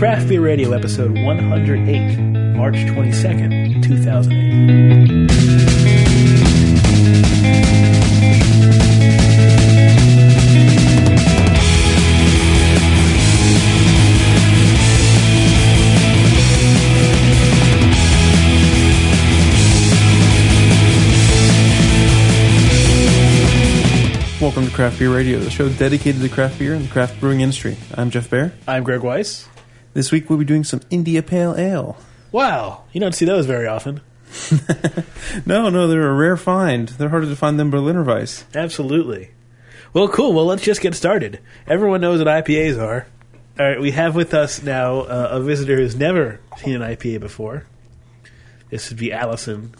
Craft Beer Radio, episode 108, March 22nd, 2008. Welcome to Craft Beer Radio, the show dedicated to craft beer and the craft brewing industry. I'm Jeff Bearer. I'm Greg Weiss. This week we'll be doing some India Pale Ale. Wow, you don't see those very often. No, no, they're a rare find. They're harder to find than Berliner Weiss. Absolutely. Well, cool. Well, let's just get started. Everyone knows what IPAs are. All right, we have with us now uh, a visitor who's never seen an IPA before. This would be Allison.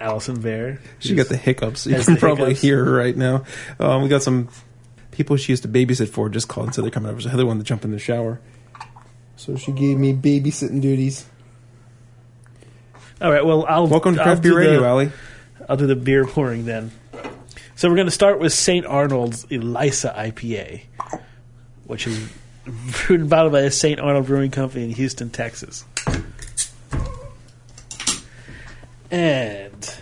Allison Bearer. She got the hiccups. You can probably hiccups. hear her right now. Um, we got some people she used to babysit for just called and said they're coming over. So Heather wanted to jump in the shower. So she gave me babysitting duties. All right. Well, I'll Welcome to I'll Craft Beer Radio, the- Allie. I'll do the beer pouring then. So we're going to start with St. Arnold's Elissa IPA, which is brewed and bottled by the St. Arnold Brewing Company in Houston, Texas. And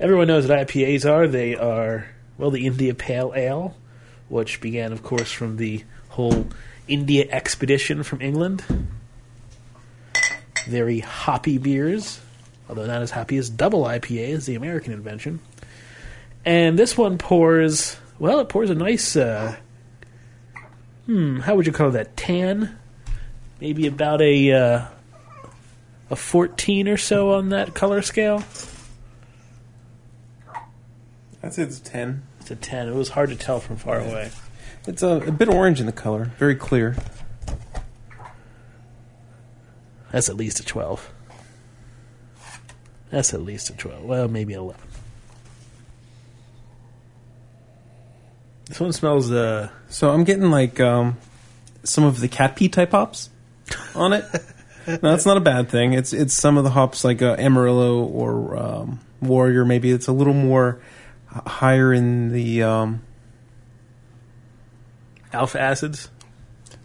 everyone knows what IPAs are. They are, well, the India Pale Ale, which began, of course, from the whole India expedition from England. Very hoppy beers, although not as hoppy as double IPA as the American invention. And this one pours, well, it pours a nice, uh, hmm, how would you call that? Tan? Maybe about a, uh, a 14 or so on that color scale. I'd say it's 10. It's a 10. It was hard to tell from far away. It's a, a bit orange in the color, very clear. That's at least a 12. That's at least a 12. Well, maybe an 11. This one smells, uh, So I'm getting like um, some of the cat pee type hops on it. no, that's not a bad thing. It's it's some of the hops like uh, Amarillo or um, Warrior. Maybe it's a little more higher in the um, alpha acids.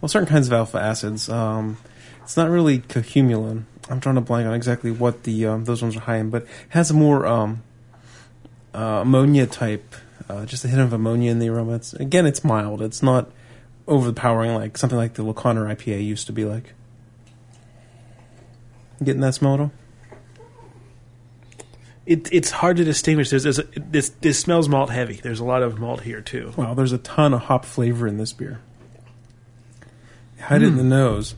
well, certain kinds of alpha acids. Um, it's not really cohumulone. I'm trying to blank on exactly what the um, those ones are high in, but it has a more um, uh, ammonia type, uh, just a hint of ammonia in the aroma. It's, again, it's mild. It's not overpowering like something like the Laconer IPA used to be like. Getting that smell at all? It, it's hard to distinguish. There's, there's a, this this smells malt heavy. There's a lot of malt here too. Wow, there's a ton of hop flavor in this beer. Hide it in the nose,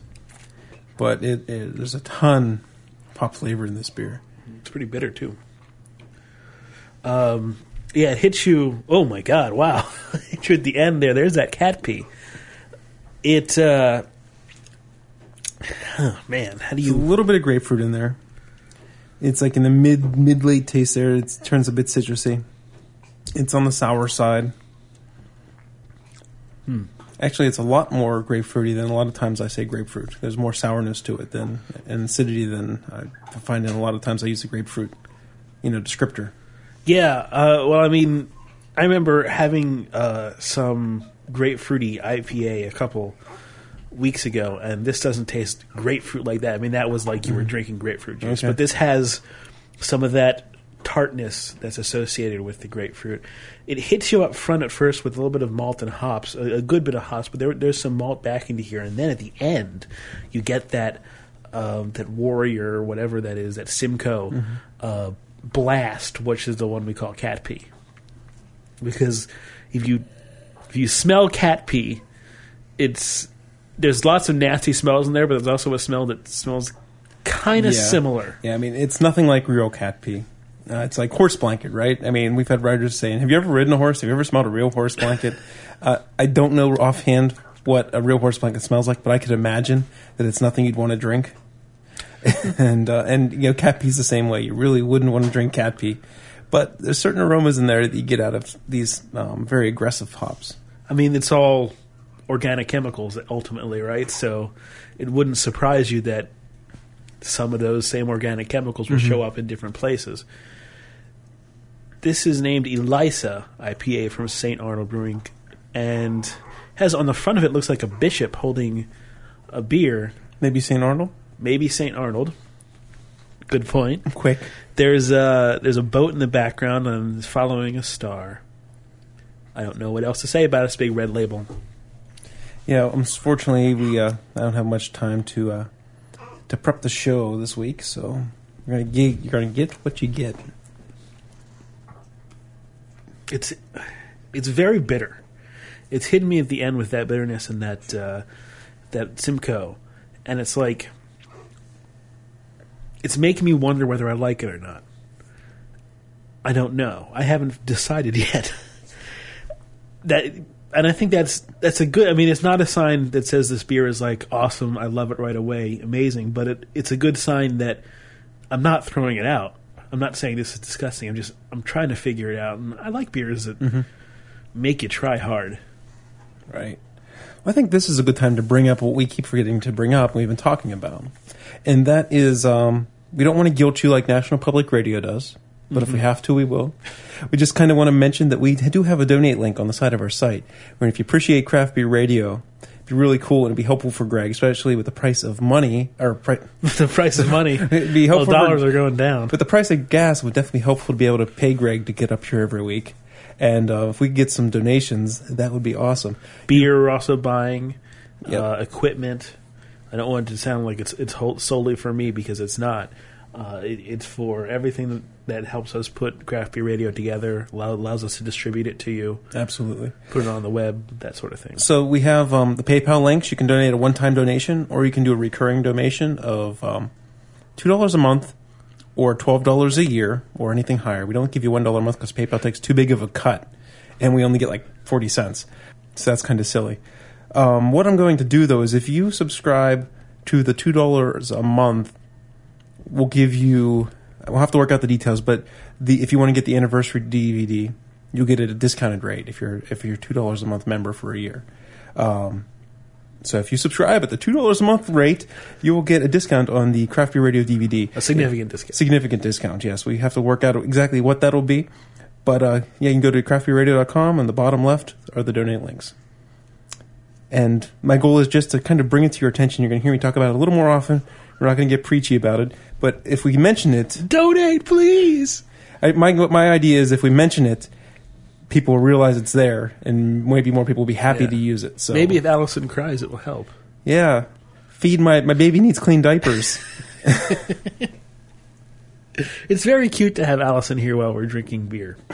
but it, it there's a ton of hop flavor in this beer. It's pretty bitter too. Um, yeah, it hits you. Oh my god! Wow, it at the end there. There's that cat pee. It. Uh, oh, man, how do There's a you? little bit of grapefruit in there. It's like in the mid mid late taste there. It turns a bit citrusy. It's on the sour side. Hmm. Actually, it's a lot more grapefruity than a lot of times I say grapefruit. There's more sourness to it than and acidity than I find in a lot of times I use the grapefruit, you know, descriptor. Yeah. Uh, well, I mean, I remember having uh, some grapefruity IPA a couple weeks ago, and this doesn't taste grapefruit like that. I mean, that was like you were drinking grapefruit juice, Okay. but this has some of that tartness that's associated with the grapefruit. It hits you up front at first with a little bit of malt and hops, a, a good bit of hops, but there, there's some malt back into here, and then at the end, you get that um, that warrior whatever that is, that Simcoe uh, blast, which is the one we call cat pee, because if you if you smell cat pee, it's there's lots of nasty smells in there, but there's also a smell that smells kind of Yeah. similar. Yeah, I mean, it's nothing like real cat pee. Uh, it's like horse blanket, right? I mean, we've had riders saying, "Have you ever ridden a horse? Have you ever smelled a real horse blanket?" uh, I don't know offhand what a real horse blanket smells like, but I could imagine that it's nothing you'd want to drink. and uh, and you know, cat pee's the same way. You really wouldn't want to drink cat pee, but there's certain aromas in there that you get out of these um, very aggressive hops. I mean, it's all organic chemicals ultimately, right? So it wouldn't surprise you that some of those same organic chemicals will mm-hmm. show up in different places. This is named Elissa IPA from St. Arnold Brewing, and has on the front of it looks like a bishop holding a beer. Maybe St. Arnold? Maybe St. Arnold. Good point. Quick. There's a there's a boat in the background and it's following a star. I don't know what else to say about this big red label. Yeah, unfortunately, we uh, I don't have much time to uh, to prep the show this week, so you're gonna get you're gonna get what you get. It's it's very bitter. It's hitting me at the end with that bitterness and that uh, that Simcoe, and it's like it's making me wonder whether I like it or not. I don't know. I haven't decided yet. that and I think that's that's a good. I mean, it's not a sign that says this beer is like awesome. I love it right away, amazing. But it, it's a good sign that I'm not throwing it out. I'm not saying this is disgusting. I'm just I'm trying to figure it out. And I like beers that make you try hard. Right. Well, I think this is a good time to bring up what we keep forgetting to bring up. We've been talking about, and that is um, we don't want to guilt you like National Public Radio does, but if we have to, we will. We just kind of want to mention that we do have a donate link on the side of our site. Where if you appreciate craft beer radio, it'd be really cool and it'd be helpful for Greg, especially with the price of money or pri- the price of money, It'd be well, helpful for- dollars are going down. But the price of gas would definitely be helpful to be able to pay Greg to get up here every week. And uh, if we could get some donations, that would be awesome. beer we're also buying Yep. uh, equipment i don't want it to sound like it's it's whole, solely for me because it's not uh, it, it's for everything that, helps us put craft beer radio together allow, allows us to distribute it to you Absolutely. put it on the web that sort of thing So we have um, the PayPal links. You can donate a one-time donation, or you can do a recurring donation of um, two dollars a month, or twelve dollars a year, or anything higher. We don't give you one dollar a month because PayPal takes too big of a cut, and we only get like forty cents. So that's kind of silly. Um, what I'm going to do though is if you subscribe to the two dollars a month, we'll give you. We'll have to work out the details, but the if you want to get the anniversary DVD, you'll get it at a discounted rate if you're if you're two dollars a month member for a year. Um, so if you subscribe at the two dollars a month rate, you will get a discount on the Craft Beer Radio DVD. a significant discount Significant discount, yes. We have to work out exactly what that'll be. But uh, yeah, you can go to craftbeerradio.com and the bottom left are the donate links. And my goal is just to kind of bring it to your attention. You're going to hear me talk about it a little more often. We're not going to get preachy about it. But if we mention it, donate please I, my my idea is if we mention it, people will realize it's there, and maybe more people will be happy Yeah. to use it. So maybe if allison cries it will help yeah, feed my my baby needs clean diapers. it's very cute to have allison here while we're drinking beer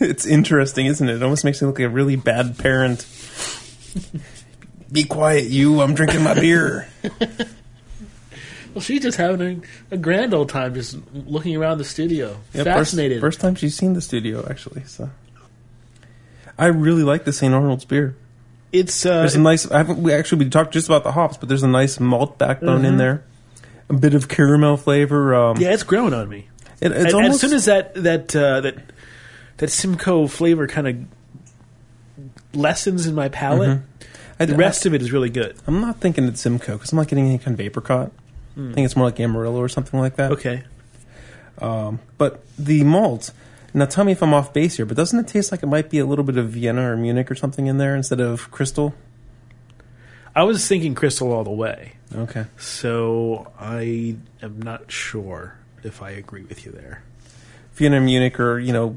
it's interesting, isn't it? It almost makes me look like a really bad parent. Be quiet, you! I'm drinking my beer. Well she's just having a, a grand old time just looking around the studio Yeah, fascinated First, first time she's seen the studio, actually. So, I really like the St. Arnold's beer. it's uh, There's a nice. I haven't, we actually we talked just about the hops, but there's a nice malt backbone in Mhm. there, a bit of caramel flavor. Um, yeah it's growing on me it, it's And- and almost as soon as that that uh, that that Simcoe flavor kind of lessens in my palate, I, the rest of it is really good. I'm not thinking it's Simcoe because I'm not getting any kind of apricot. I think it's more like Amarillo or something like that. Okay, Um, but the malt. Now tell me if I'm off base here, but doesn't it taste like it might be a little bit of Vienna or Munich or something in there instead of Crystal? I was thinking Crystal all the way, Okay. so I am not sure if I agree with you there. Vienna, Munich, or you know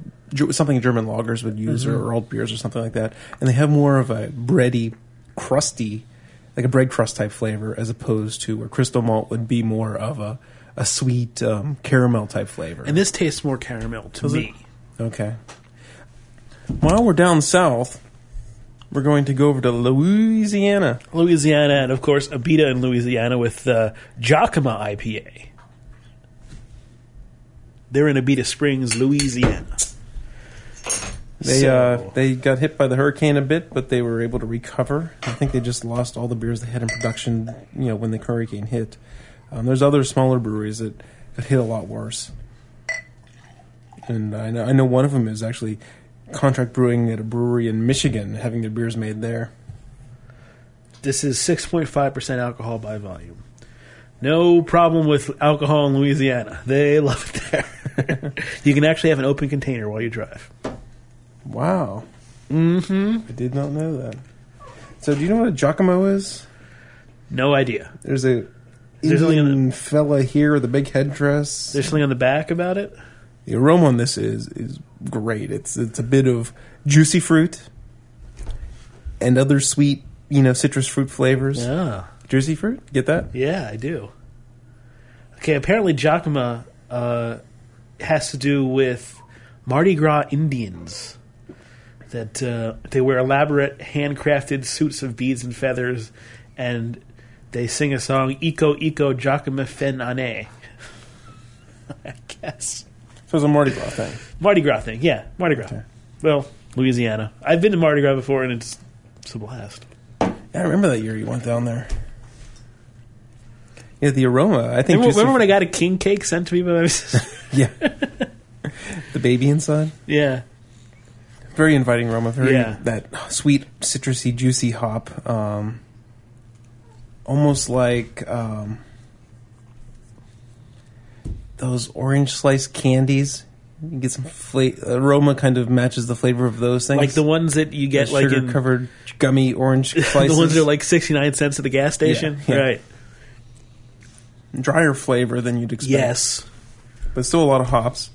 something German lagers would use, Mm-hmm. or old beers, or something like that, and they have more of a bready, crusty, like a bread crust type flavor, as opposed to where Crystal malt would be more of a a sweet um, caramel type flavor. And this tastes more caramel to Does it? me. okay. While we're down south, we're going to go over to Louisiana. Louisiana, and of course, Abita in Louisiana with uh, Jockamo IPA. They're in Abita Springs, Louisiana. They So- uh, they got hit by the hurricane a bit, but they were able to recover. I think they just lost all the beers they had in production, you know, when the hurricane hit. Um, there's other smaller breweries that got hit a lot worse, and I know I know one of them is actually contract brewing at a brewery in Michigan, having their beers made there. This is 6.5% alcohol by volume. No problem with alcohol in Louisiana. They love it there. you can actually have an open container while you drive. Wow, Mm-hmm. I did not know that. So, do you know what a Jockamo is? No idea. There's a There's something in Indian fella here with a big headdress. There's something on the back about it. The aroma on this is is great. It's it's a bit of juicy fruit and other sweet, you know, citrus fruit flavors. Yeah, Juicy fruit, get that? yeah, I do. Okay, apparently Jockamo uh, has to do with Mardi Gras Indians. That uh, they wear elaborate, handcrafted suits of beads and feathers, and they sing a song "Iko Iko Jockamo Fen Ane." I guess. So it's a Mardi Gras thing. Mardi Gras thing, yeah, Mardi Gras. Okay. Well, Louisiana. I've been to Mardi Gras before, and it's it's a blast. Yeah, I remember that year you went down there. Yeah, the aroma. I think. Remember, remember when I got a king cake sent to me by my sister? Yeah. the baby inside. yeah, Very inviting aroma. Very Yeah. that sweet, citrusy, juicy hop. Um, almost like um, those orange slice candies. You get some fla- aroma, kind of matches the flavor of those things. like the ones that you get like sugar covered gummy orange slices. the ones that are like sixty nine cents at the gas station, Yeah, yeah. right? drier flavor than you'd expect. Yes, but still a lot of hops.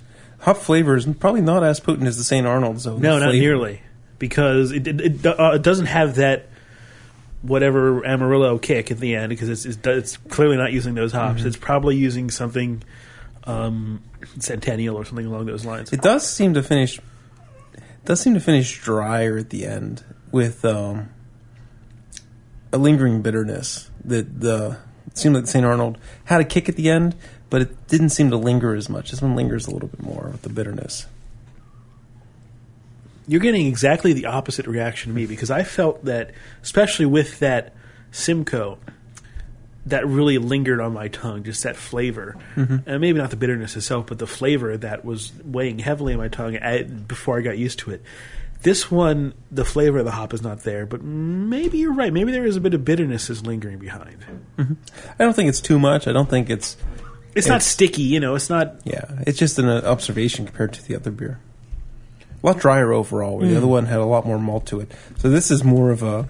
Hop flavor is probably not as potent as the St. Arnold's. Though, no, not flavor. nearly, because it it, it, uh, it doesn't have that whatever Amarillo kick at the end because it's it's, it's clearly not using those hops. Mm-hmm. It's probably using something um, Centennial or something along those lines. It does seem to finish. Does seem to finish drier at the end with um, a lingering bitterness. That the it seemed like the St. Arnold had a kick at the end, but it didn't seem to linger as much. This one lingers a little bit more with the bitterness. You're getting exactly the opposite reaction to me because I felt that, especially with that Simcoe, that really lingered on my tongue, just that flavor. Mm-hmm. And maybe not the bitterness itself, but the flavor that was weighing heavily on my tongue I, before I got used to it. This one, the flavor of the hop is not there, but maybe you're right. Maybe there is a bit of bitterness is lingering behind. Mm-hmm. I don't think it's too much. I don't think it's It's not sticky, you know. It's not. yeah. It's just an observation compared to the other beer. A lot drier overall. Where the other mm. one had a lot more malt to it. So this is more of a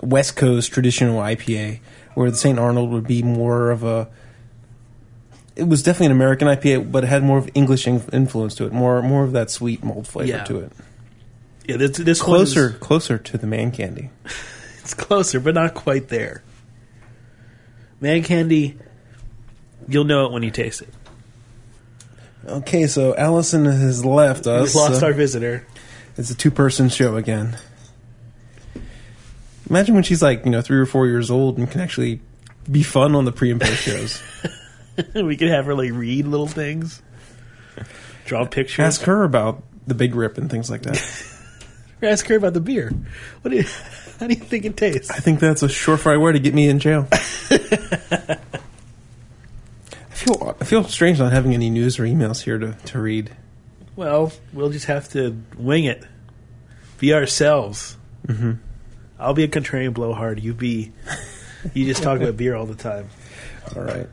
West Coast traditional IPA, where the St. Arnold would be more of a. It was definitely an American IPA, but it had more of English in- influence to it. More, more of that sweet malt flavor Yeah. to it. Yeah, this, this one is- Closer, closer to the man candy. It's closer, but not quite there. Man candy, you'll know it when you taste it. Okay, so Allison has left us. We've lost our visitor. It's a two-person show again. Imagine when she's like, you know, three or four years old and can actually be fun on the pre and post shows. we could have her like read little things, draw pictures. Ask her about the big rip and things like that. Ask her about the beer. What do you? How do you think it tastes? I think that's a surefire way to get me in jail. I feel I feel strange not having any news or emails here to, to read. Well, we'll just have to wing it. Be ourselves. Mm-hmm. I'll be a contrarian blowhard. You be. You just talk about beer all the time. All right.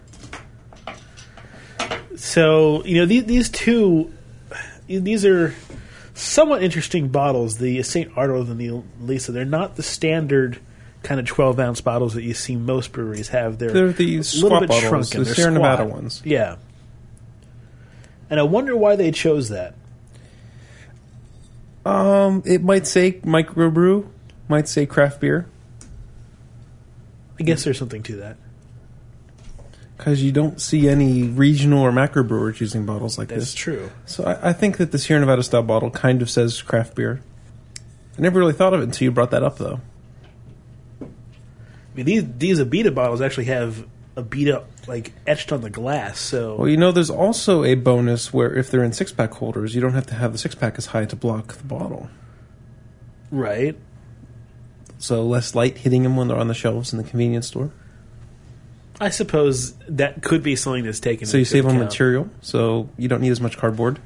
So you know these, these two, these are somewhat interesting bottles. The Saint Arnold and the Lisa. They're not the standard kind of twelve ounce bottles that you see most breweries have. They're, They're the a little bit bottles, shrunken. the They're Sierra squat. Nevada ones. Yeah. And I wonder why they chose that. Um, it might say microbrew, might say craft beer, I guess there's something to that. because you don't see any regional or macro brewers using bottles like That's this. That's true. So I, I think that the Sierra Nevada style bottle kind of says craft beer. I never really thought of it until you brought that up, though. I mean, these these Abita bottles actually have Abita like etched on the glass. So Well, you know, there's also a bonus where if they're in six pack holders, you don't have to have the six pack as high to block the bottle. right. So less light hitting them when they're on the shelves in the convenience store. I suppose that could be something that's taken. So you save on material, so you don't need as much cardboard.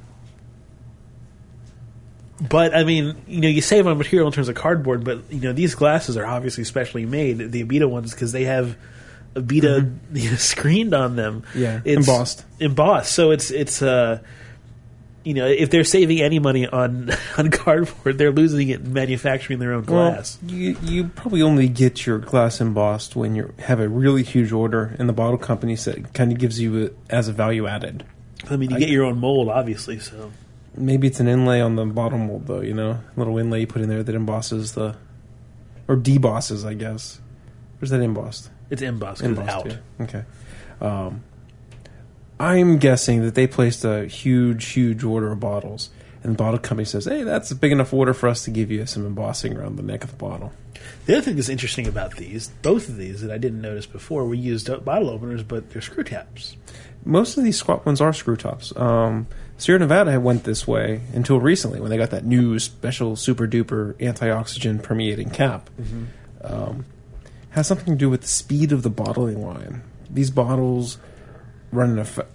But I mean, you know, you save on material in terms of cardboard, but you know, these glasses are obviously specially made. The Abita ones because they have Abita you know, screened on them. Yeah, It's embossed. embossed. So it's it's uh, you know, if they're saving any money on on cardboard, they're losing it in manufacturing their own glass. Well, you you probably only get your glass embossed when you have a really huge order, and the bottle company kind of gives you it as a value added. I mean, you get your own mold, obviously. So Maybe it's an inlay on the bottom mold, though. You know, a little inlay you put in there that embosses the, or debosses, I guess. Where's that embossed? it's embossed, 'cause it's Embossed, out. yeah. Okay. Um, I'm guessing that they placed a huge, huge order of bottles, and the bottle company says, "Hey, that's a big enough order for us to give you some embossing around the neck of the bottle." The other thing that's interesting about these, both of these that I didn't notice before, we used bottle openers, but they're screw taps. Most of these squat ones are screw tops. Um, Sierra Nevada went this way until recently when they got that new special super duper anti oxygen permeating cap. Um, has something to do with the speed of the bottling line. These bottles run in a. Fa-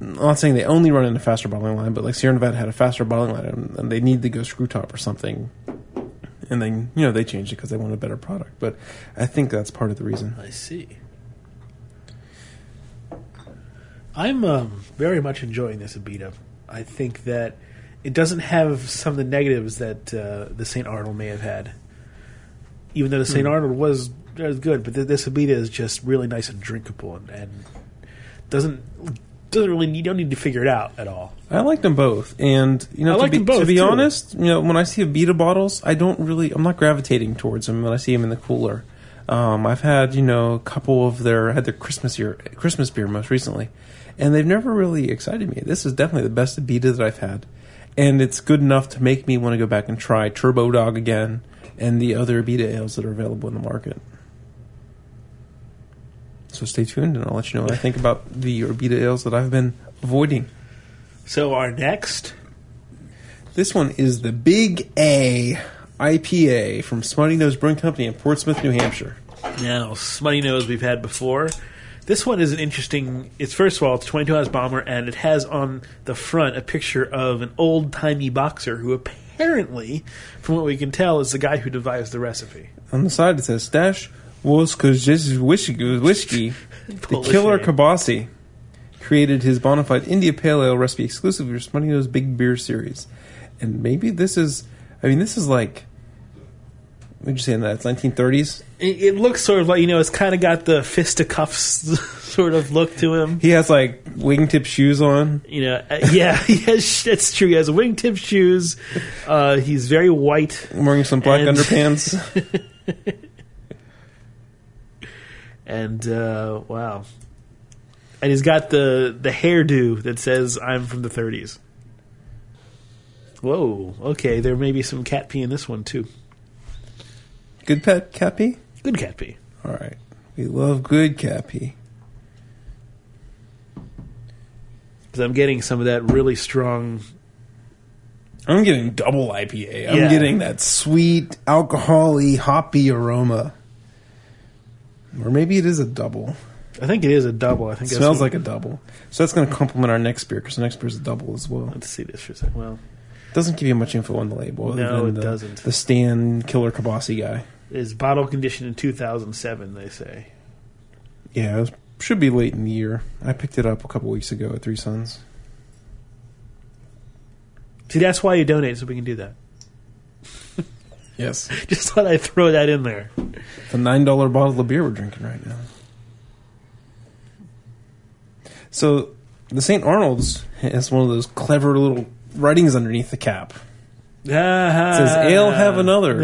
I'm not saying they only run in a faster bottling line, but like Sierra Nevada had a faster bottling line, and, and they need to go screw top or something. And then you know they changed it because they want a better product. But I think that's part of the reason. I see. I'm um, very much enjoying this Abita. I think that it doesn't have some of the negatives that uh, the St. Arnold may have had. Even though the St. Arnold was, was good, but th- this Abita is just really nice and drinkable and, and doesn't doesn't really you don't need to figure it out at all. I like them both, and you know, I to like be, them both, to be too. honest, you know, when I see Abita bottles, I don't really, I'm not gravitating towards them when I see them in the cooler. Um, I've had, you know, a couple of their, I had their Christmas year, Christmas beer most recently, and they've never really excited me. This is definitely the best Abita that I've had, and it's good enough to make me want to go back and try Turbodog again and the other Abita ales that are available in the market. So stay tuned, and I'll let you know what I think about the Abita ales that I've been avoiding. So our next This one is the Big A IPA from Smuttynose Brewing Company in Portsmouth, New Hampshire. Now, Smuttynose we've had before. This one is an interesting. It's first of all, it's 22 ounce bomber, and it has on the front a picture of an old timey boxer who apparently, from what we can tell, is the guy who devised the recipe. On the side it says Stash Wolskojic whiskey, whiskey. The killer name. Kabasi created his bona fide India Pale Ale recipe exclusively for Smuttynose Big Beer Series. And maybe this is, I mean, this is like, what would you say in that? It's 1930s? It, it looks sort of like you know, it's kind of got the fisticuffs sort of look to him. He has like wingtip shoes on. You know, uh, yeah, he has, it's true. He has wingtip shoes. Uh, he's very white, Wearing some black And- underpants. and uh, wow, and he's got the the hairdo that says "I'm from the 30s." Whoa, okay, there may be some cat pee in this one too. Good pet, Cappy? Good cat pee. All right. We love good cat pee. Because I'm getting some of that really strong. I'm getting double IPA. I'm Yeah. getting that sweet, alcohol-y, hoppy aroma. Or maybe it is a double. I think it is a double. I It think that's smells what- like a double. So that's going to complement our next beer because the next beer is a double as well. Let's see this for a second. Well, doesn't give you much info on the label. No, it the, doesn't. The Stan Killer Kabasi guy. is bottle conditioned in 2007. They say. Yeah, it should be late in the year. I picked it up a couple weeks ago at Three Sons. See, that's why you donate, so we can do that. Yes. Just thought I'd throw that in there. The nine dollar bottle of beer we're drinking right now. So the St. Arnold's has one of those clever little writings underneath the cap. It says, "Ale have another."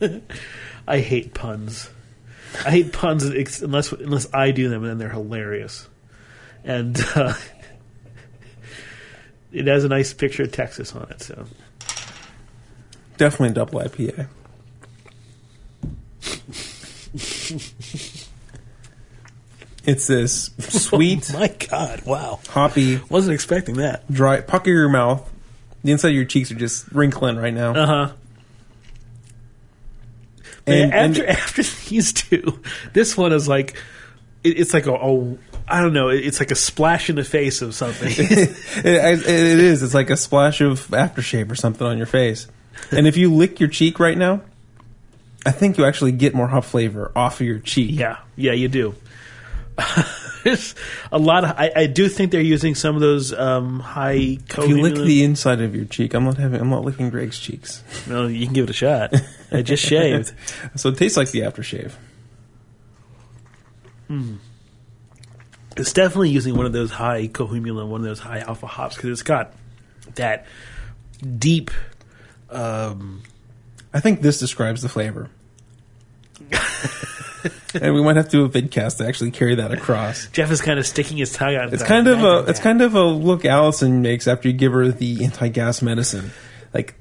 I hate puns. I hate puns unless unless I do them, and then they're hilarious. And uh, it has a nice picture of Texas on it. So Definitely a double IPA. it's this sweet, Oh my God! Wow, hoppy, wasn't expecting that. dry. Pucker your mouth. The inside of your cheeks are just wrinkling right now. Uh huh. And- after and- after these two, this one is like it, it's like a, a I don't know. It's like a splash in the face of something. it, it it is. It's like a splash of aftershave or something on your face. And if you lick your cheek right now, I think you actually get more hop flavor off of your cheek. yeah, yeah, you do. There's a lot of. I, I do think they're using some of those um, high. If you lick the inside of your cheek, I'm not having. I'm not licking Greg's cheeks. well, you can give it a shot. I just shaved. So it tastes like the aftershave. It's definitely using one of those high cohumulone, one of those high alpha hops because it's got that deep. Um, I think this describes the flavor. and we might have to do a vidcast to actually carry that across. Jeff is kind of sticking his tongue out. It's kind of a it's kind of a look Allison makes after you give her the anti-gas medicine, like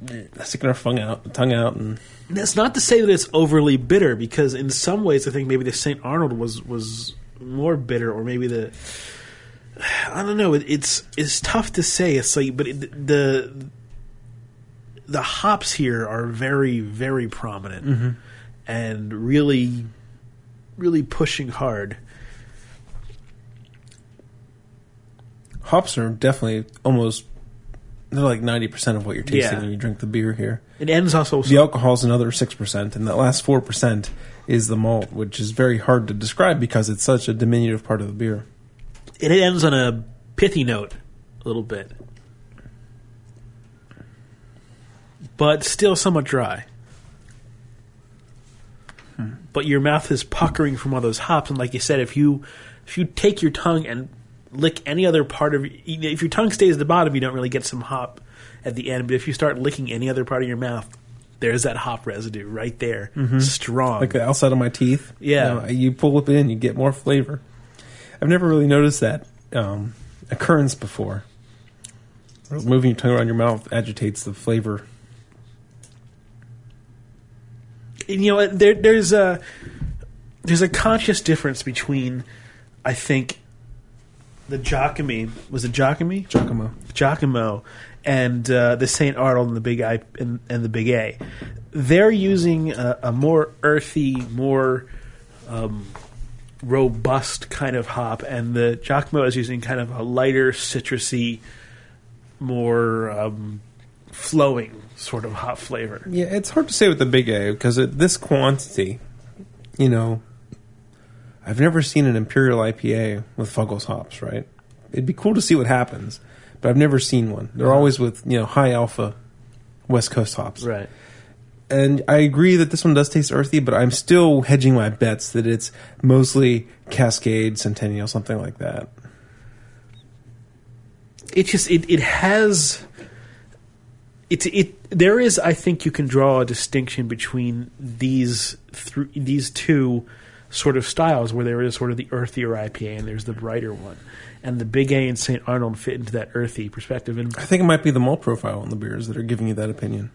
sticking her tongue out, tongue out, and That's not to say that it's overly bitter, because in some ways, I think maybe the Saint Arnold was was more bitter, or maybe the I don't know. It, it's it's tough to say. It's like, but it, the the hops here are very very prominent mm-hmm. and really really pushing hard. hops are definitely almost they're like ninety percent of what you're tasting Yeah. when you drink the beer here. It ends also. The alcohol is another six percent, and that last four percent is the malt, which is very hard to describe because it's such a diminutive part of the beer. it ends on a pithy note a little bit but still somewhat dry but your mouth is puckering from all those hops and like you said if you if you take your tongue and lick any other part of if your tongue stays at the bottom you don't really get some hop at the end but if you start licking any other part of your mouth there's that hop residue right there strong Like the outside of my teeth. Yeah. You, know, you pull it in, you get more flavor. I've never really noticed that um, occurrence before. Moving your tongue around your mouth agitates the flavor. And, you know there, there's a there's a conscious difference between I think the Giacomi was it Giacomi Jockamo. Jockamo and uh, the Saint Arnold and the Big I and, and the Big A. They're using a, a more earthy, more um, robust kind of hop, and the Jockamo is using kind of a lighter, citrusy, more um, flowing sort of hot flavor. Yeah, it's hard to say with the big A because at this quantity, you know, I've never seen an Imperial IPA with Fuggles hops, right? It'd be cool to see what happens, but I've never seen one. They're uh-huh. always with, you know, high alpha West Coast hops. Right. And I agree that this one does taste earthy, but I'm still hedging my bets that it's mostly Cascade, Centennial, something like that. it just it, it has it it there is I think you can draw a distinction between these thr these two sort of styles where there is sort of the earthier IPA and there's the brighter one and the Big A and St Arnold fit into that earthy perspective and I think it might be the malt profile on the beers that are giving you that opinion.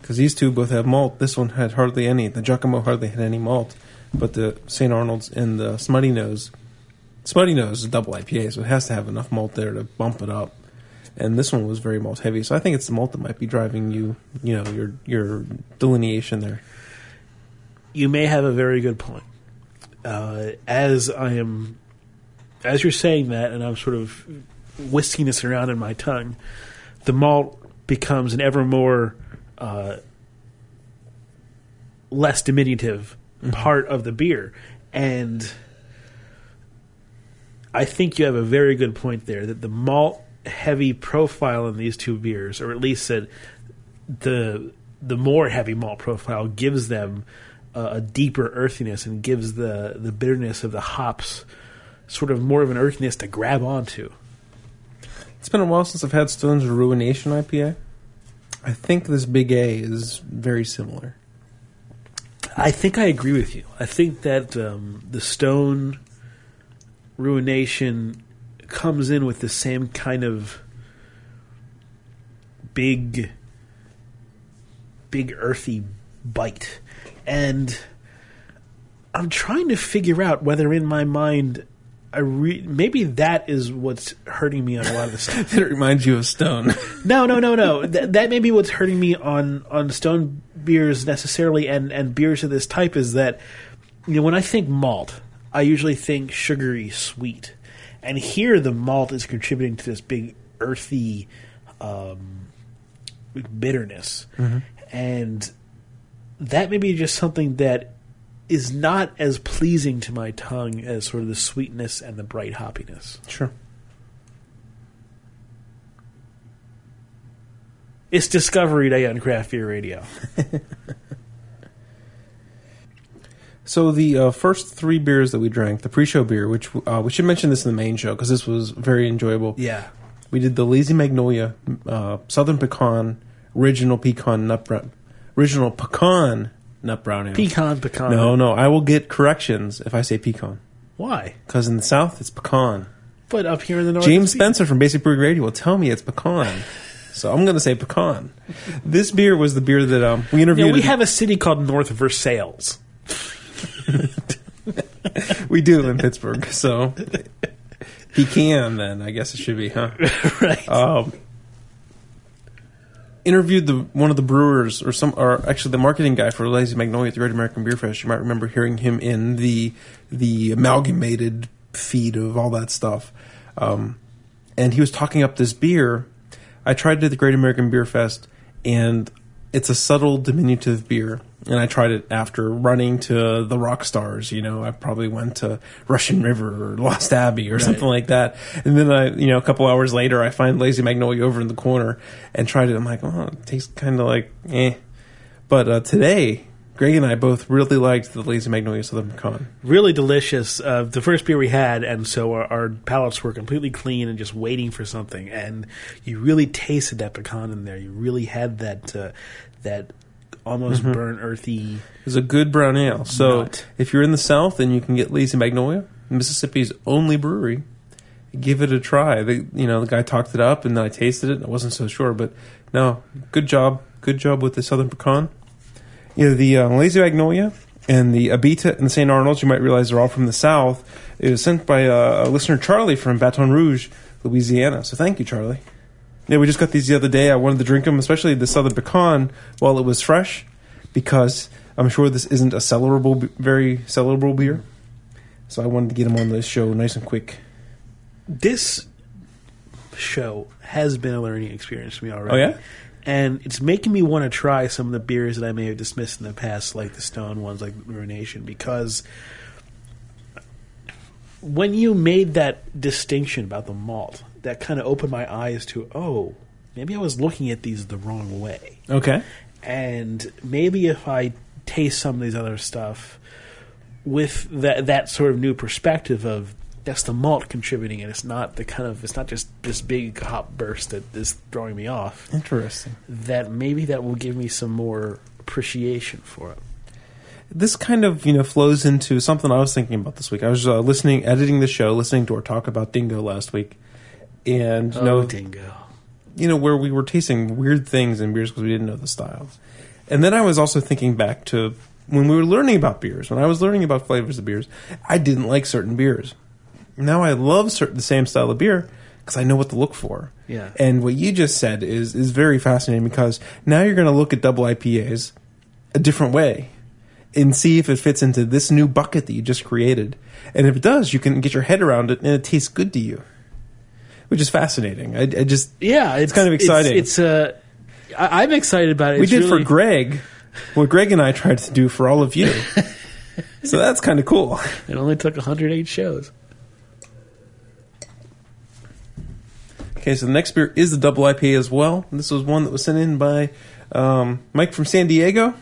Because these two both have malt. This one had hardly any. The Jockamo hardly had any malt, but the St. Arnold's and the Smuttynose, Smutty Nose is a double IPA, so it has to have enough malt there to bump it up. And this one was very malt heavy, so I think it's the malt that might be driving you, you know, your your delineation there. you may have a very good point. Uh, as I am, as you're saying that, and I'm sort of whisking this around in my tongue, the malt becomes an ever more uh, less diminutive part of the beer, and I think you have a very good point there that the malt heavy profile in these two beers, or at least that the the more heavy malt profile gives them uh, a deeper earthiness and gives the the bitterness of the hops sort of more of an earthiness to grab onto. It's been a while since I've had Stone's Ruination IPA. I think this Big A is very similar. I think I agree with you. I think that um, the Stone Ruination comes in with the same kind of big, big earthy bite, and I'm trying to figure out whether in my mind. I re- maybe that is what's hurting me on a lot of the stuff. it reminds you of Stone. No, no, no, no. Th- that may be what's hurting me on on stone beers necessarily, and and beers of this type is that you know when I think malt, I usually think sugary sweet, and here the malt is contributing to this big earthy um, bitterness, and that may be just something that is not as pleasing to my tongue as sort of the sweetness and the bright hoppiness. Sure. It's Discovery Day on Craft Beer Radio. So the uh, first three beers that we drank, the pre-show beer, which uh, we should mention this in the main show because this was very enjoyable. Yeah. We did the Lazy Magnolia uh, Southern Pecan Original Pecan Nut Brown, Original Pecan Nut Brown Ale. Pecan, pecan. No, no, I will get corrections if I say pecan Why? because in the South it's pecan. But up here in the north, James it's Spencer from Basic Brewing Radio will tell me it's pecan. So I'm going to say pecan. This beer was the beer that um, we interviewed. Yeah, we have a city called North Versailles. we do in Pittsburgh. So he can. then I guess it should be, huh? right. um, interviewed the one of the brewers or some or actually the marketing guy for Lazy Magnolia at the Great American Beer Fest. You might remember hearing him in the the amalgamated feed of all that stuff. Um, and he was talking up this beer. I tried it at the Great American Beer Fest, and it's a subtle diminutive beer. And I tried it after running to the rock stars. You know, I probably went to Russian River or Lost Abbey or something like that. And then I, you know, a couple hours later, I find Lazy Magnolia over in the corner and tried it. I'm like, oh, it tastes kind of like eh. But uh, today, Greg and I both really liked the Lazy Magnolia Southern Pecan. really delicious. Uh, the first beer we had, and so our, our palates were completely clean and just waiting for something. And you really tasted that pecan in there. You really had that uh, that almost burnt earthy. It's a good brown ale. So Nut. if you're in the South and you can get Lazy Magnolia, Mississippi's only brewery, give it a try. The, you know, the guy talked it up, and then I tasted it. and I wasn't so sure, but no, good job, good job with the Southern Pecan. Know, the uh, Lazy Magnolia and the Abita and the St. Arnold's. You might realize they're all from the South. It was sent by uh, a listener, Charlie, from Baton Rouge, Louisiana. So thank you, Charlie. Yeah, we just got these the other day. I wanted to drink them, especially the Southern Pecan, while it was fresh, because I'm sure this isn't a cellarable, very cellarable beer. So I wanted to get them on the show nice and quick. This show has been a learning experience for me already. Oh, yeah? And it's making me want to try some of the beers that I may have dismissed in the past, like the Stone ones, like Ruination, because when you made that distinction about the malt, that kind of opened my eyes to, oh, maybe I was looking at these the wrong way. Okay. And maybe if I taste some of these other stuff with that that sort of new perspective of that's the malt contributing and it's not the kind of it's not just this big hop burst that is throwing me off Interesting. that maybe that will give me some more appreciation for it This kind of you know flows into something I was thinking about this week. I was uh, listening, editing the show, listening to our talk about Dingo last week, and you oh, know, oh dingo you know where we were tasting weird things in beers because we didn't know the styles. And then I was also thinking back to when we were learning about beers. When I was learning about flavors of beers, I didn't like certain beers. Now I love certain, the same style of beer because I know what to look for. Yeah. And what you just said is is very fascinating because now you're going to look at double IPAs a different way and see if it fits into this new bucket that you just created. And if it does, you can get your head around it and it tastes good to you. Which is fascinating. I, I just yeah it's, kind of exciting. it's, it's uh I, i'm excited about it we It's did really- for Greg what Greg and I tried to do for all of you. so that's kind of cool. it only took 108 shows Okay, so the next beer is the double IPA as well. This was one that was sent in by um, Mike from San Diego.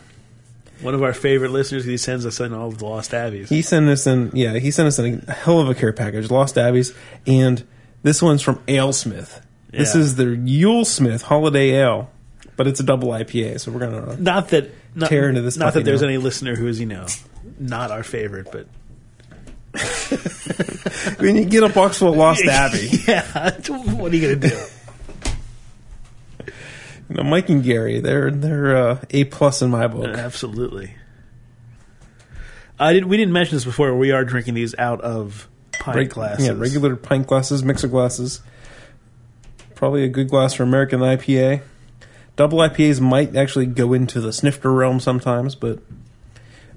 one of our favorite listeners he sends us in all of the lost abbeys He sent us in, yeah, he sent us in a hell of a care package, Lost Abbeys, and this one's from Alesmith. This Yeah. is their YuleSmith Holiday Ale, but it's a double IPA, so we're gonna. not that not, Tear into this not that there's any listener who is you know not our favorite but When you get a box full of Lost Abbey, yeah what are you gonna do you know, Mike and Gary, they're they're uh, a plus in my book. absolutely I did we didn't mention this before we are drinking these out of pint Reg- glasses Yeah, regular pint glasses, mixer glasses. Probably a good glass for American IPA. Double IPAs might actually go into the snifter realm sometimes, but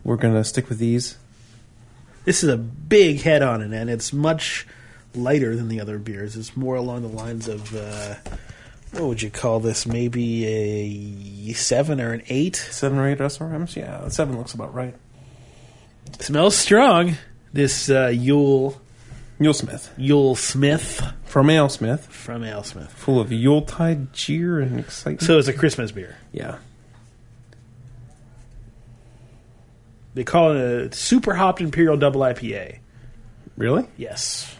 we're gonna stick with these. this is a big head on it and it's much lighter than the other beers it's more along the lines of uh, what would you call this maybe a seven or an eight Seven or eight SRMs? Yeah, seven looks about right. Smells strong. This uh, Yule YuleSmith Yule Smith from AleSmith, from AleSmith. full of Yuletide cheer and excitement. So it's a Christmas beer. yeah, They call it a super hopped imperial double IPA. really? Yes,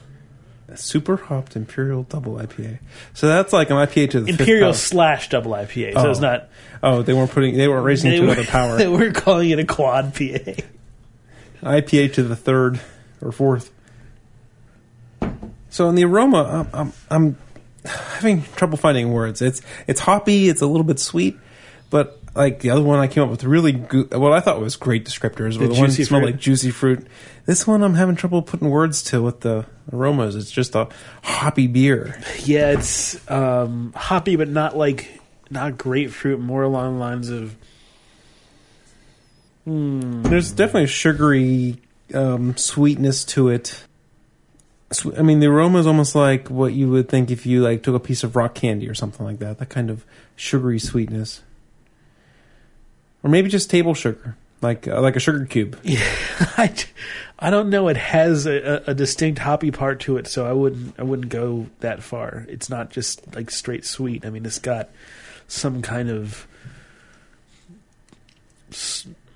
A super hopped Imperial Double IPA. So that's like an IPA to the fifth imperial power. slash double IPA. So Oh. it's not. Oh, they weren't putting. They weren't raising They to another power. they were calling it a quad PA. IPA to the third or fourth. So in the aroma, I'm, I'm, I'm having trouble finding words. It's it's hoppy. It's a little bit sweet, but like the other one, I came up with really good. What I thought was great descriptors. The The, one that smelled fruit? like juicy fruit. This one, I'm having trouble putting words to what the aromas. It's just a hoppy beer. Yeah, it's um, hoppy, but not like not grapefruit. More along the lines of There's definitely a sugary um, sweetness to it. I mean, the aroma is almost like what you would think if you like took a piece of rock candy or something like that. That kind of sugary sweetness, or maybe just table sugar, like uh, like a sugar cube. Yeah, I, I don't know. It has a, a distinct hoppy part to it, so I wouldn't I wouldn't go that far. It's not just like straight sweet. I mean, it's got some kind of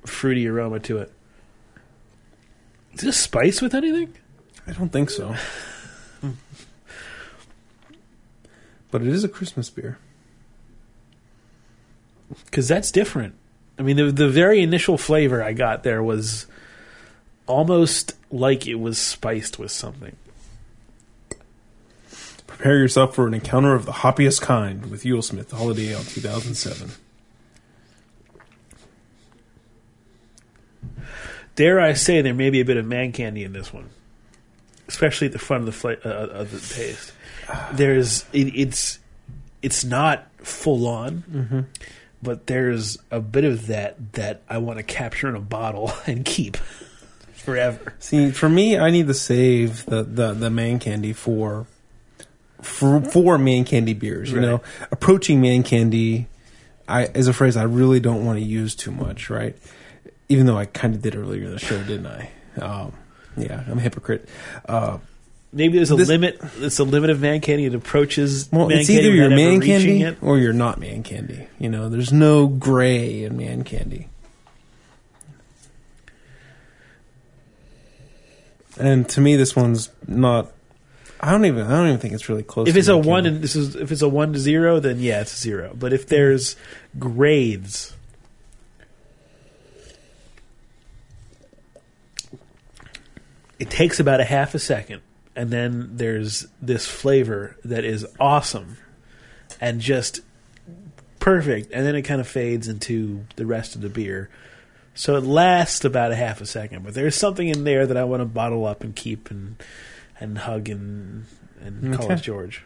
fruity aroma to it. Is this spice with anything? I don't think so, but it is a Christmas beer. Because that's different. I mean, the the very initial flavor I got there was almost like it was spiced with something. Prepare yourself for an encounter of the hoppiest kind with YuleSmith Holiday Ale 2007. Dare I say there may be a bit of man candy in this one, especially at the front of the fla- uh, of the taste. There's it, it's it's not full on, but there's a bit of that that I want to capture in a bottle and keep forever. See, for me, I need to save the, the, the man candy for for for man candy beers. You Right. know, approaching man candy, I is a phrase I really don't want to use too much. Right, even though I kind of did earlier in the show, didn't I? Um, yeah, I'm a hypocrite. Uh, Maybe there's a This- limit. It's a limit of man candy. It approaches well, man it's candy either you're man candy it. or you're not man candy. You know, there's no gray in man candy. And to me, this one's not. I don't even. I don't even think it's really close. If it's a one candy. and this is if it's a one to zero, then yeah, it's a zero. But if there's grades, it takes about a half a second, and then there's this flavor that is awesome and just perfect, and then it kind of fades into the rest of the beer. So it lasts about a half a second, but there's something in there that I want to bottle up and keep and and hug and and call Okay. it George.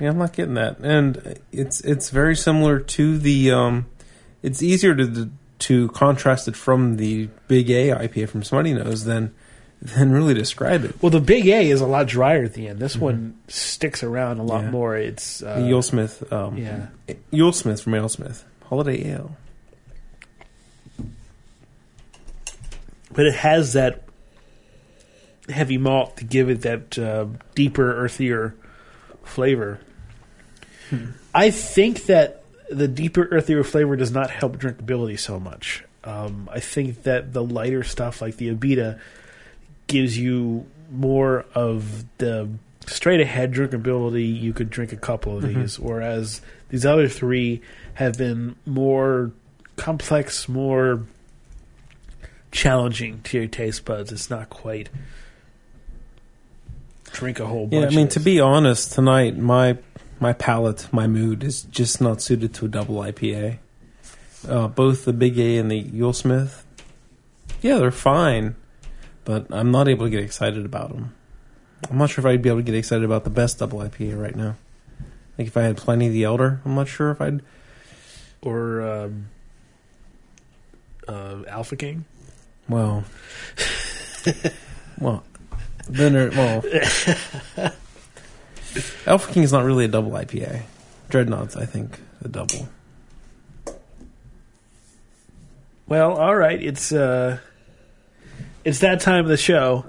Yeah, I'm not getting that, and it's it's very similar to the. Um, it's easier to to contrast it from the Big A IPA from Smuttynose than than really describe it. Well, the big A is a lot drier at the end. This one sticks around a lot Mm-hmm. Yeah. more. It's uh, YuleSmith, um, yeah. YuleSmith from AleSmith Holiday Ale. but it has that heavy malt to give it that uh, deeper, earthier flavor. Hmm. I think that the deeper, earthier flavor does not help drinkability so much. Um, I think that the lighter stuff like the Abita gives you more of the straight ahead drinkability. You could drink a couple of Mm-hmm. these, whereas these other three have been more complex, more challenging to your taste buds. It's not quite drink a whole bunch. Yeah, I mean to be honest, tonight my my palate, my mood is just not suited to a double IPA. Uh, both the Big A and the YuleSmith, yeah, they're fine, but I'm not able to get excited about them. I'm not sure if I'd be able to get excited about the best double IPA right now. Like if I had plenty of the Elder, I'm not sure if I'd. or um, uh, Alpha King. Well, well, then there, well, Alpha King is not really a double IPA. Dreadnaught's, I think, a double. Well, all right. It's uh, It's that time of the show.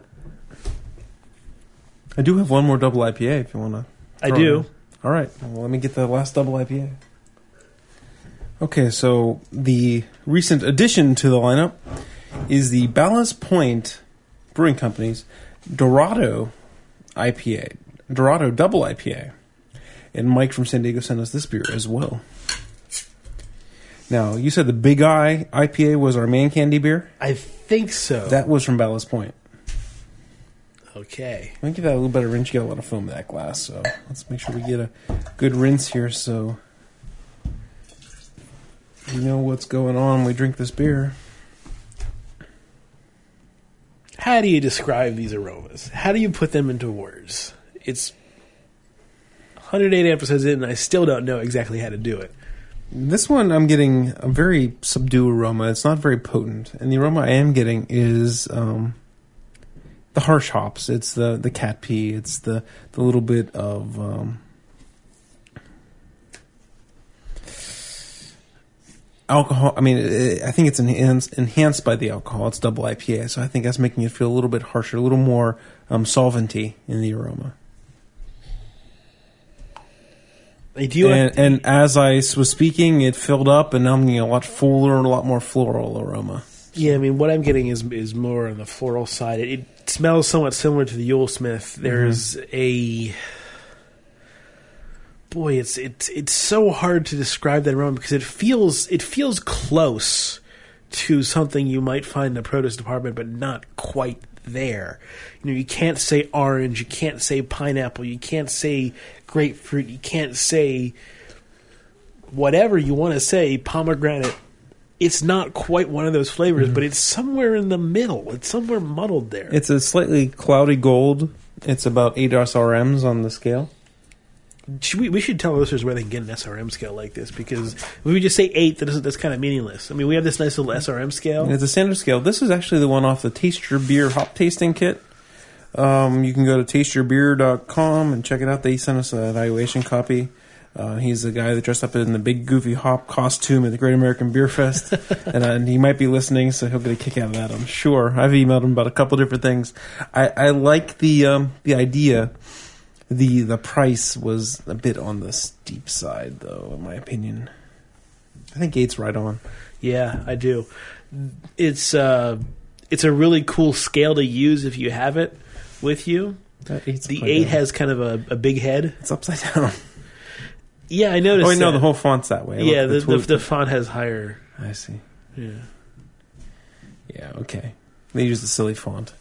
I do have one more double IPA if you want to. I do. All right. Well, let me get the last double IPA. Okay, so the recent addition to the lineup is the Ballast Point Brewing Company's Dorado IPA, Dorado Double IPA. And Mike from San Diego sent us this beer as well. Now, you said the Big Eye IPA was our man candy beer. I think so. That was from Ballast Point. okay. Me give that a little better rinse. You got a lot of foam in that glass, so let's make sure we get a good rinse here so we know what's going on when we drink this beer. How do you describe these aromas? How do you put them into words? It's 108 episodes in, and I still don't know exactly how to do it. This one, I'm getting a very subdued aroma. It's not very potent, and the aroma I am getting is um, the harsh hops. It's the the cat pee. It's the the little bit of um, alcohol. I mean, it, I think it's enhanced enhanced by the alcohol. It's double IPA, so I think that's making it feel a little bit harsher, a little more um, solventy in the aroma. I do and, and as I was speaking, it filled up, and now I'm getting a lot fuller and a lot more floral aroma. Yeah, I mean, what I'm getting is is more on the floral side. It, it smells somewhat similar to the YuleSmith. There's mm-hmm. a boy, it's it's it's so hard to describe that aroma because it feels it feels close to something you might find in the produce department, but not quite there. You know, you can't say orange, you can't say pineapple, you can't say grapefruit, you can't say whatever you want to say, pomegranate. It's not quite one of those flavors, mm-hmm. but it's somewhere in the middle. It's somewhere muddled there. It's a slightly cloudy gold. It's about eight SRMs on the scale. Should we, we should tell listeners where they can get an SRM scale like this because if we just say eight, that's kind of meaningless. I mean, we have this nice little SRM scale. It's a standard scale. This is actually the one off the Taste Your Beer hop tasting kit. Um, you can go to tasteyourbeer.com and check it out. They sent us an evaluation copy. Uh, he's the guy that dressed up in the big goofy hop costume at the Great American Beer Fest, and, uh, and he might be listening, so he'll get a kick out of that. I'm sure. I've emailed him about a couple different things. I, I like the um, the idea. the The price was a bit on the steep side, though, in my opinion. I think Gates right on. Yeah, I do. It's uh, it's a really cool scale to use if you have it with you. That eight's The upside eight down. has kind of a, a big head. it's upside down. Yeah, I noticed. Oh, wait, no, that. the whole font's that way. Yeah, the, the, tweet. the font has higher. I see. Yeah. Yeah, okay. They use the silly font.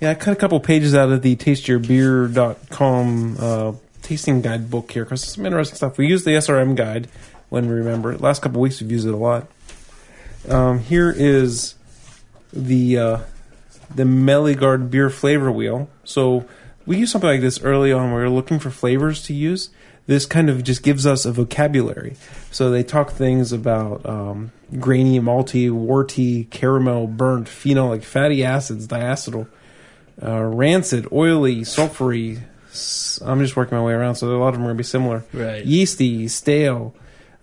Yeah, I cut a couple pages out of the tasteyourbeer.com uh, tasting guide book here because some interesting stuff. We use the SRM guide when we remember. Last couple weeks we've used it a lot. Um, here is the uh, the Meilgaard beer flavor wheel. So we use something like this early on. When We were looking for flavors to use. This kind of just gives us a vocabulary. So they talk things about um, grainy, malty, worty, caramel, burnt, phenolic, fatty acids, diacetyl, uh, rancid, oily, sulfury. I'm just working my way around, so a lot of them are going to be similar. Right. Yeasty, stale,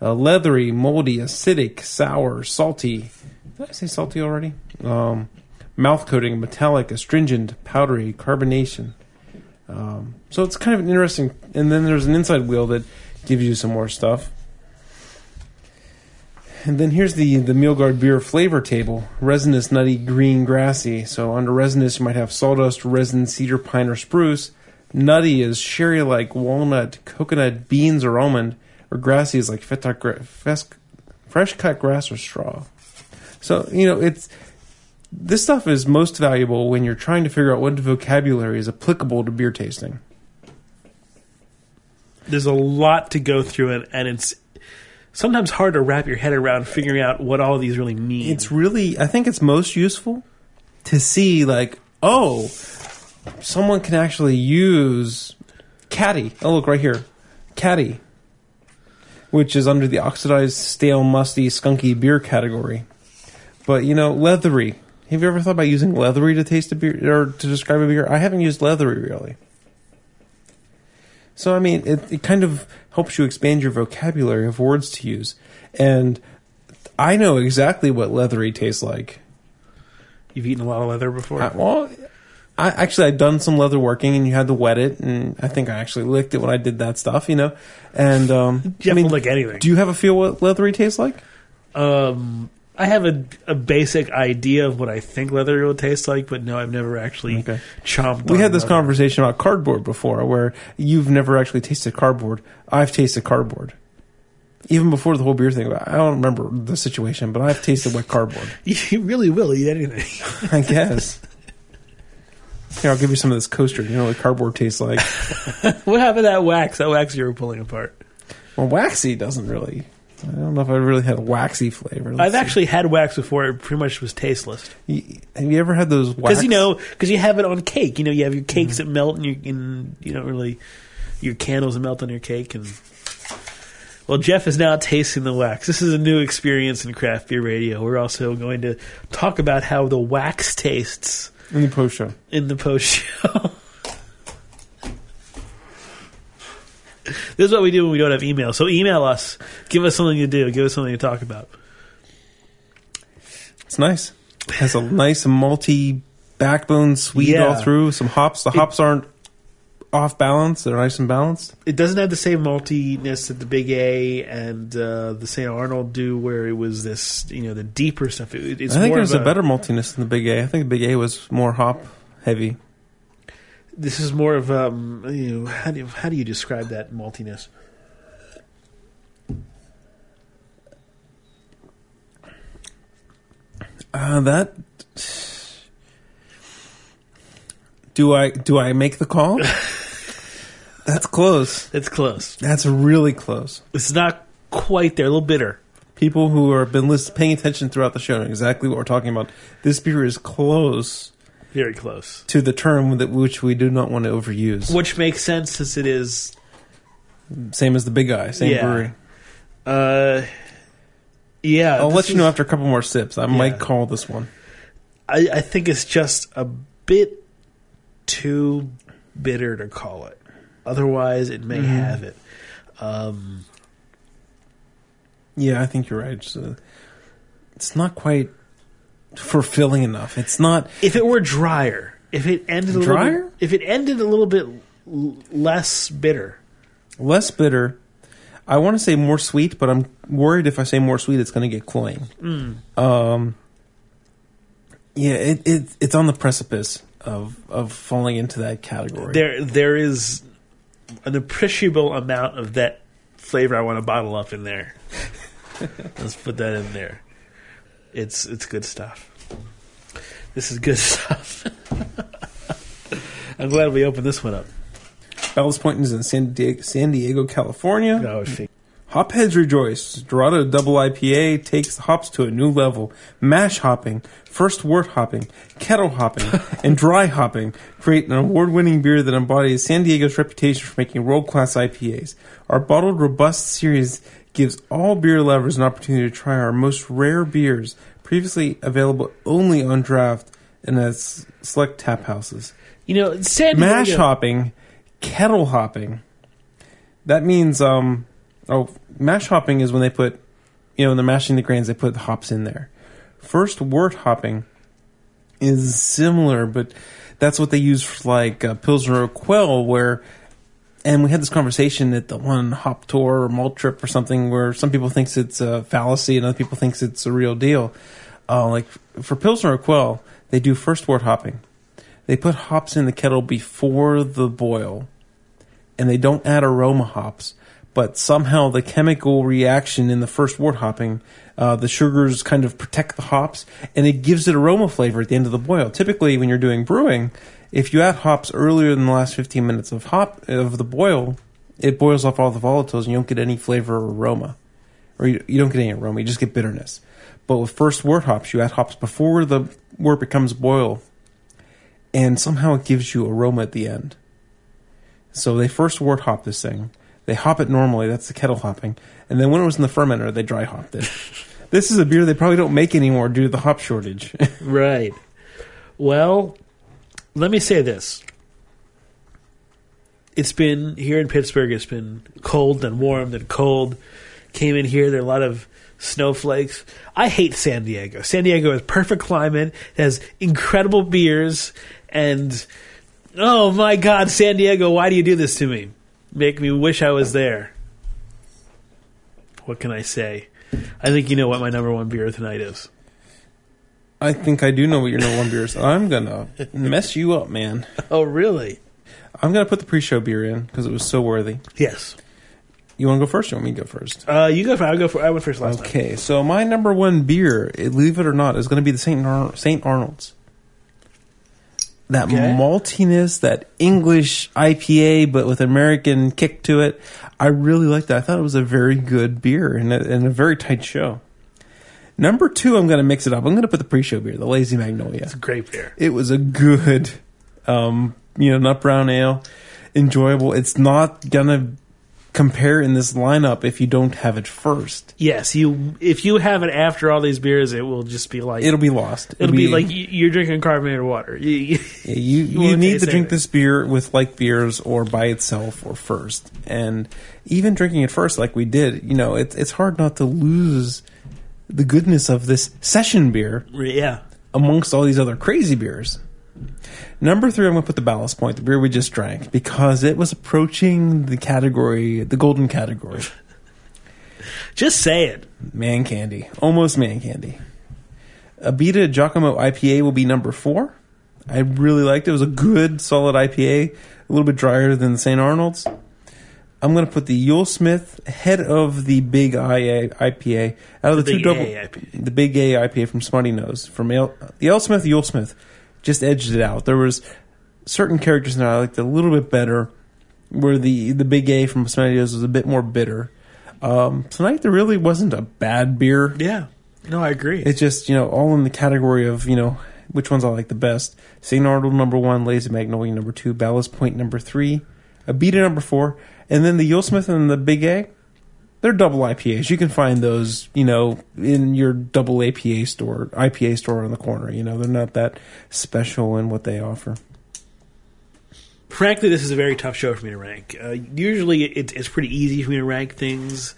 uh, leathery, moldy, acidic, sour, salty. Did I say salty already? Um, mouth coating, metallic, astringent, powdery, carbonation. Um, so it's kind of an interesting. And then there's an inside wheel that gives you some more stuff. And then here's the the Meilgaard beer flavor table: resinous, nutty, green, grassy. So under resinous, you might have sawdust, resin, cedar, pine, or spruce. Nutty is sherry-like walnut, coconut, beans, or almond. Or grassy is like fet- gra- fes- fresh cut grass or straw. So you know it's this stuff is most valuable when you're trying to figure out what vocabulary is applicable to beer tasting. There's a lot to go through, and, and it's sometimes hard to wrap your head around figuring out what all of these really mean. It's really, I think it's most useful to see, like, oh, someone can actually use catty. Oh, look right here, catty, which is under the oxidized, stale, musty, skunky beer category. But you know, leathery. Have you ever thought about using leathery to taste a beer or to describe a beer? I haven't used leathery really. So I mean, it, it kind of helps you expand your vocabulary of words to use, and I know exactly what leathery tastes like. You've eaten a lot of leather before. Uh, well, I actually I'd done some leather working, and you had to wet it, and I think I actually licked it when I did that stuff, you know. And um, you I mean, lick anything. do you have a feel what leathery tastes like? Um, I have a, a basic idea of what I think leather will taste like, but no, I've never actually Okay. chomped. We had this leather. conversation about cardboard before, where you've never actually tasted cardboard. I've tasted cardboard. Even before the whole beer thing, I don't remember the situation, but I've tasted wet cardboard. You really will eat anything. I guess. Here, I'll give you some of this coaster. You know what cardboard tastes like. what happened to that wax? That wax you were pulling apart. Well, waxy doesn't really. I don't know if I really had a waxy flavor. Let's I've see. actually had wax before. It pretty much was tasteless. Y- Have you ever had those? Because you know, because you have it on cake. You know, you have your cakes mm-hmm. that melt, and you and you don't really your candles that melt on your cake. And well, Jeff is now tasting the wax. This is a new experience in craft beer radio. We're also going to talk about how the wax tastes in the post show. in the post show. this is what we do when we don't have email. So email us. Give us something to do. Give us something to talk about. It's nice. It has a nice multi backbone, sweet Yeah. all through. Some hops. The hops aren't off balance. They're nice and balanced. it doesn't have the same maltiness that the Big A and uh, the St. Arnold do, where it was this, you know, the deeper stuff. It, I think there's of a better maltiness than the Big A. I think the Big A was more hop heavy. This is more of um, you know, how do you, how do you describe that maltiness? Uh, that. Do I do I make the call? That's close. It's close. That's really close. It's not quite there. A little bitter. People who have been list- paying attention throughout the show know exactly what we're talking about. This beer is close Very close. to the term that which we do not want to overuse. Which makes sense since it is. Same as the Big guy, same Yeah. brewery. Uh, yeah. I'll this let you know after a couple more sips. I Yeah. might call this one. I, I think it's just a bit too bitter to call it. Otherwise, it may have it. Um, Yeah, I think you're right. It's, uh, it's not quite fulfilling enough. It's not. if it were drier, if it ended a Drier? little, if it ended a little bit l- less bitter, less bitter. I want to say more sweet, but I'm worried if I say more sweet, it's going to get cloying. Um, yeah, it, it it's on the precipice of of falling into that category. there there is an appreciable amount of that flavor I want to bottle up in there. Let's put that in there. It's it's good stuff. This is good stuff. I'm glad we opened this one up. Ballast Point is in San Diego, San Diego, California. Oh, shit. Hopheads rejoice. Dorado Double IPA takes hops to a new level. Mash hopping, first wort hopping, kettle hopping, and dry hopping create an award-winning beer that embodies San Diego's reputation for making world-class IPAs. Our bottled robust series gives all beer lovers an opportunity to try our most rare beers, previously available only on draft and at select tap houses. You know, San Mash Diego- hopping, kettle hopping. That means um oh mash hopping is when they put you know when they're mashing the grains they put the hops in there. First wort hopping is similar, but that's what they use for like uh, Pilsner Urquell where and we had this conversation at the one hop tour or malt trip or something where some people thinks it's a fallacy and other people thinks it's a real deal. Uh, like for Pilsner Urquell, they do first wort hopping. They put hops in the kettle before the boil, and they don't add aroma hops. But somehow the chemical reaction in the first wort hopping, uh, the sugars kind of protect the hops, and it gives it aroma flavor at the end of the boil. Typically, when you're doing brewing, if you add hops earlier than the last 15 minutes of hop of the boil, it boils off all the volatiles, and you don't get any flavor or aroma, or you, you don't get any aroma. You just get bitterness. But with first wort hops, you add hops before the wort becomes boil, and somehow it gives you aroma at the end. So they first wort hop this thing. They hop it normally, that's the kettle hopping. And then when it was in the fermenter, they dry hopped it. this is a beer they probably don't make anymore due to the hop shortage. Right. Well, let me say this. It's been here in Pittsburgh. It's been cold and warm and cold. Came in here. There are a lot of snowflakes. I hate San Diego. San Diego is perfect climate, it has incredible beers, and oh my God, San Diego, why do you do this to me? Make me wish I was there. What can I say? I think you know what my number one beer tonight is. I think I do know what your number one beer is. I'm gonna mess you up, man. Oh, really? I'm gonna put the pre-show beer in because it was so worthy. Yes. You want to go first? Or you want me to go first? Uh, you go. For, I'll go for. I went first last time. Okay, so my number one beer, believe it or not, is going to be the Saint Ar- Saint Arnold's. That Okay. maltiness, that English IPA, but with American kick to it, I really liked that. I thought it was a very good beer and a, and a very tight show. Number two, I'm going to mix it up. I'm going to put the pre-show beer, the Lazy Magnolia. It's a great beer. It was a good, um, you know, nut brown ale, enjoyable. It's not gonna compare in this lineup if you don't have it first. Yes, you. If you have it after all these beers, it will just be like It'll be lost. It'll be, like you're drinking carbonated water. You- you- you you, need to drink this beer with like beers or by itself or first. And even drinking it first, like we did, you know, it's it's hard not to lose the goodness of this session beer yeah. amongst all these other crazy beers. Number three, I'm going to put the Ballast Point, the beer we just drank, because it was approaching the category, the golden category. Just say it. Man candy. Almost man candy. Abita Jockamo IPA will be number four. I really liked it. It was a good, solid IPA, a little bit drier than the St. Arnold's. I'm going to put the YuleSmith ahead of the Big IA IPA. Out of the, The two double, IPA. the Big A IPA from Smuttynose from Ale, the Ale Smith, YuleSmith, just edged it out. There was certain characters that I liked a little bit better, where the the Big A from Smuttynose was a bit more bitter. Um, tonight there really wasn't a bad beer. Yeah. No, I agree. It's just you know all in the category of you know which ones I like the best. St. Arnold number one, Lazy Magnolia number two, Ballast Point number three, Abita number four, and then the YuleSmith and the Big A. They're double IPAs. You can find those, you know, in your double APA store, IPA store on the corner. You know, they're not that special in what they offer. Frankly, this is a very tough show for me to rank. Uh, usually, it, it's pretty easy for me to rank things.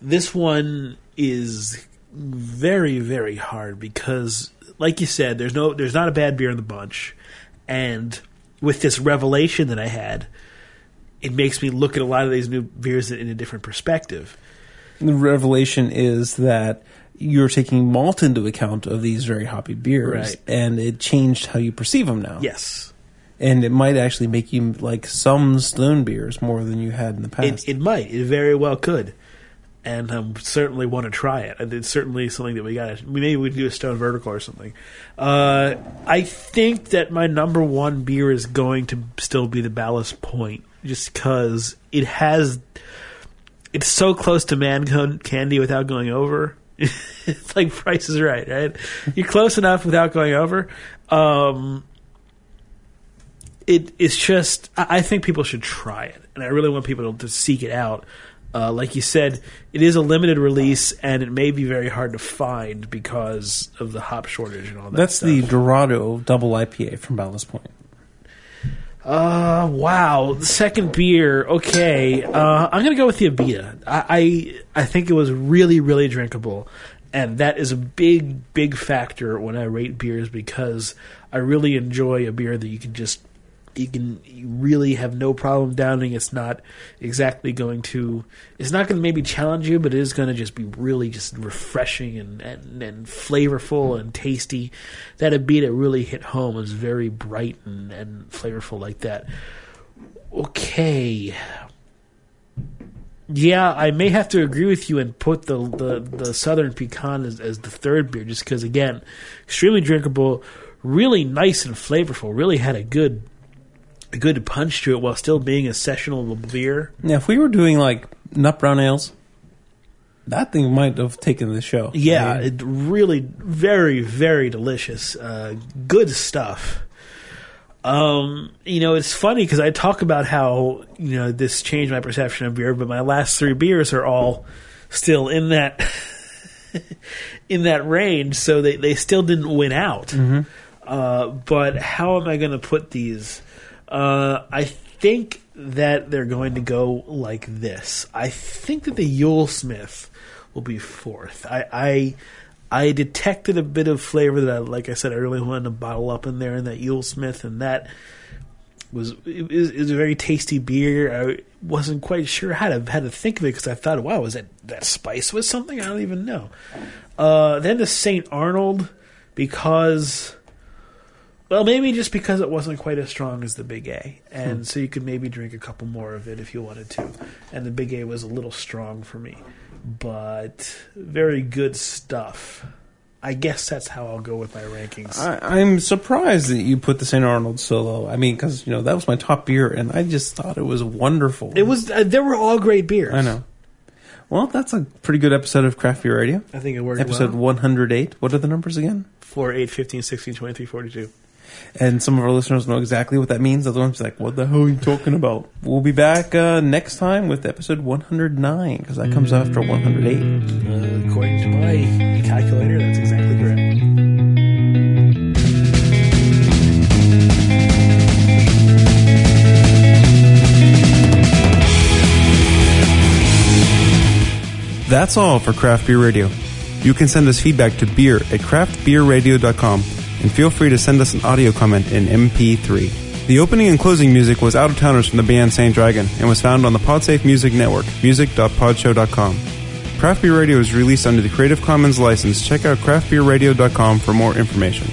This one is very, very hard because, like you said, there's no, there's not a bad beer in the bunch, and with this revelation that I had, it makes me look at a lot of these new beers in a different perspective. The revelation is that you're taking malt into account of these very hoppy beers, Right. and it changed how you perceive them now. Yes, and it might actually make you like some stone beers more than you had in the past. it, it might. It very well could. And I um, certainly want to try it. And It's certainly something that we got. to Maybe we do a stone vertical or something. Uh, I think that my number one beer is going to still be the Ballast Point, just because it has. It's so close to man candy without going over. it's like Price is Right, right? You're close enough without going over. Um, it it's just I I think people should try it, and I really want people to seek it out. Uh, like you said, it is a limited release, and it may be very hard to find because of the hop shortage and all that. That's stuff. the Dorado double IPA from Ballast Point. Uh, wow. Second beer. Okay. Uh, I'm gonna go with the Abita. I, I I think it was really really drinkable, and that is a big big factor when I rate beers because I really enjoy a beer that you can just you can really have no problem downing. It's not exactly going to. It's not going to maybe challenge you, but it is going to just be really just refreshing and, and, and flavorful and tasty. That beat Abita really hit home. Was very bright and, and flavorful like that. Okay. Yeah, I may have to agree with you and put the the, the Southern Pecan as, as the third beer, just because again, extremely drinkable, really nice and flavorful. Really had a good good punch to it while still being a sessional beer. Now, if we were doing like nut brown ales, that thing might have taken the show. Yeah, Right? it really very very delicious. Uh, good stuff. Um, you know, it's funny because I talk about how you know this changed my perception of beer, but my last three beers are all still in that in that range, so they they still didn't win out. Uh, but how am I going to put these? Uh, I think that they're going to go like this. I think that the YuleSmith will be fourth. I, I I detected a bit of flavor that, I, like I said, I really wanted to bottle up in there in that YuleSmith, and that was was, it a very tasty beer. I wasn't quite sure how to how to think of it because I thought, wow, was that that spice with something? I don't even know. Uh, then the Saint Arnold because. Well, maybe just because it wasn't quite as strong as the Big A, and Hmm. so you could maybe drink a couple more of it if you wanted to. And the Big A was a little strong for me, but very good stuff. I guess that's how I'll go with my rankings. I, I'm surprised that you put the St. Arnold so low. I mean, because you know that was my top beer, and I just thought it was wonderful. it was uh, they were all great beers. I know. Well, that's a pretty good episode of Craft Beer Radio. I think it worked Episode well. 108. What are the numbers again? 4, 8, 15, 16, 23, 42. And some of our listeners know exactly what that means. Other ones are like, "What the hell are you talking about?" We'll be back uh, next time with episode 109 because that comes after 108. Uh, according to my calculator, that's exactly correct. That's all for Craft Beer Radio. You can send us feedback to beer at craftbeerradio.com and feel free to send us an audio comment in MP3. The opening and closing music was Out of Towners from the band Saint Dragon and was found on the Podsafe Music Network, music.podshow.com. Craft Beer Radio is released under the Creative Commons license. Check out craftbeerradio.com for more information.